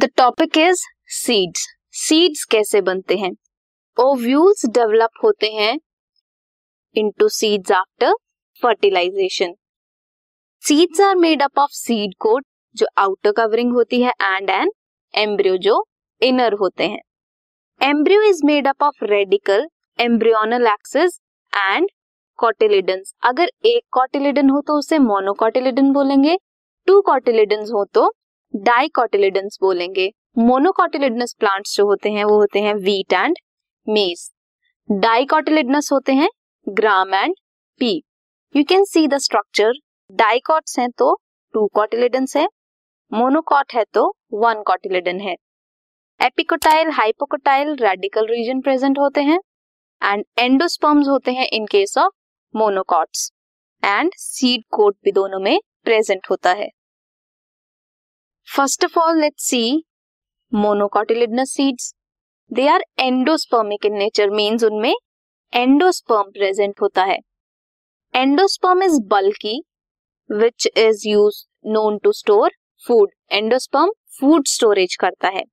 The topic is seeds seeds कैसे बनते हैं? ओव्यूल्स डेवलप होते हैं into seeds after fertilisation seeds are made up of seed coat जो आउटर कवरिंग होती है एंड एन एम्ब्रियो जो इनर होते हैं. Embryo is made up of radicle embryonal axis and cotyledon अगर एक कॉटिलिडन हो तो उसे मोनोकॉटिलिडन बोलेंगे टू कॉटिलिडन हो तो डाइकॉटिलिडन्स बोलेंगे। मोनोकॉटिलिडनस प्लांट्स जो होते हैं, वो होते हैं वीट एंड मेज। डाइकॉटिलिडनस होते हैं gram and pea. You can see the structure dicots हैं तो टू कॉटिलिडन्स है, मोनोकॉट है तो वन कॉटिलिडन है। Epicotyl, hypocotyl radicle region present होते हैं एंड एंडोस्पर्म्स होते हैं in case of monocots and seed coat भी दोनों में प्रेजेंट होता है। First of all let's see monocotyledonous seeds they are endospermic in nature means उनमें एंडोस्पर्म प्रेजेंट होता है. Endosperm is bulky which is use known to store food endosperm food storage करता है.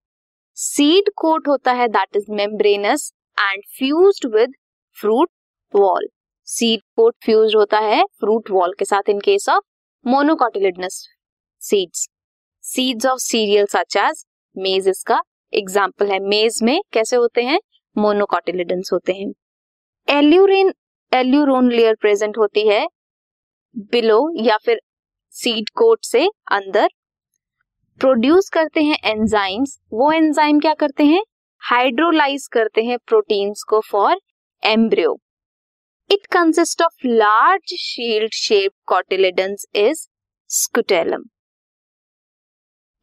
सीड कोट होता है that is membranous and fused with fruit wall seed coat fuse होता है fruit wall के साथ in case of monocotyledonous seeds seeds of cereal such as maize इसका example है मेज में कैसे होते हैं मोनोकॉटिलिडन्स होते हैं एल्यूरिन एल्यूरोन लेयर प्रेजेंट होती है बिलो या फिर सीड कोट से अंदर प्रोड्यूस करते हैं एंजाइम्स वो एंजाइम क्या करते हैं हाइड्रोलाइज करते हैं प्रोटीन्स को for embryo it consist of large shield shape cotyledons is scutellum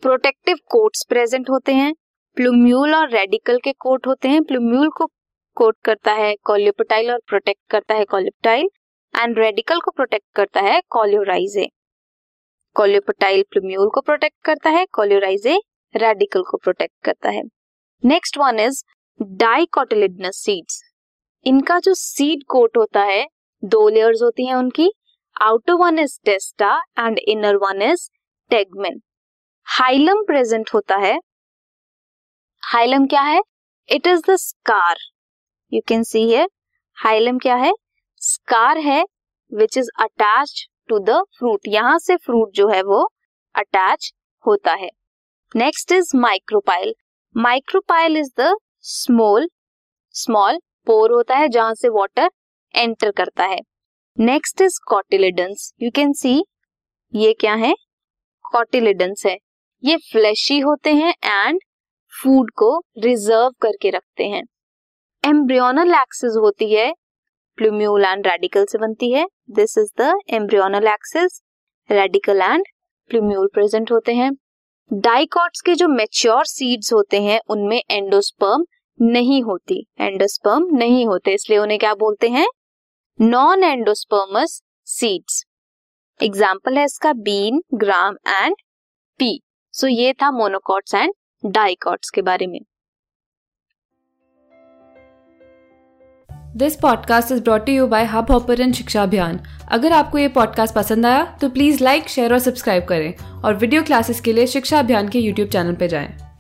protective coats present होते हैं। प्लूम्यूल और रेडिकल के कोट होते हैं। प्लूम्यूल को कोट करता है कॉलियोपटाइल और प्रोटेक्ट करता है कॉलियोपटाइल एंड रेडिकल को प्रोटेक्ट करता है कॉलियोराइजे कॉलियोपटाइल प्लूम्यूल को प्रोटेक्ट करता है कॉलियोराइजे रेडिकल को प्रोटेक्ट करता है। Next one is dicotyledonous seeds इनका जो सीड कोट होता है, दो लेयर्स होती हैं उनकी। Outer one is testa and inner one is tegmen hilum present होता है। हाइलम क्या है? It is the scar you can see here hilum क्या है? स्कार है which is attach to the fruit यहाँ से फ्रूट जो है वो अटैच होता है। Next is micropyle micropyle is the small small pore होता है जहाँ से वाटर एंटर करता है। Next is cotyledons you can see ये क्या है? कॉटिलिडन्स है। ये फ्लैशी होते हैं एंड फ़ूड को रिज़र्व करके रखते हैं। एम्ब्रियोनल एक्सिस होती है प्लूम्यूल एंड रेडिकल से बनती है। This is the embryonal axis radicle and plumule present होते हैं। डाइकॉट्स के जो मेच्योर सीड्स होते हैं, उनमें एंडोस्पर्म नहीं होती। एंडोस्पर्म नहीं होते, इसलिए उन्हें क्या बोलते हैं? नॉन एंडोस्पर्मस सीड्स एग्ज़ाम्पल है इसका bean gram and pea so ये था मोनोकॉट्स एंड डाइकॉट्स के बारे में। This podcast is brought you by Hubhopper Shiksha Abhiyan अगर आपको ये पॉडकास्ट पसंद आया तो प्लीज़ लाइक शेयर और सब्सक्राइब करें। और वीडियो क्लासेस के लिए शिक्षा अभियान के यूट्यूब चैनल पर जाएँ।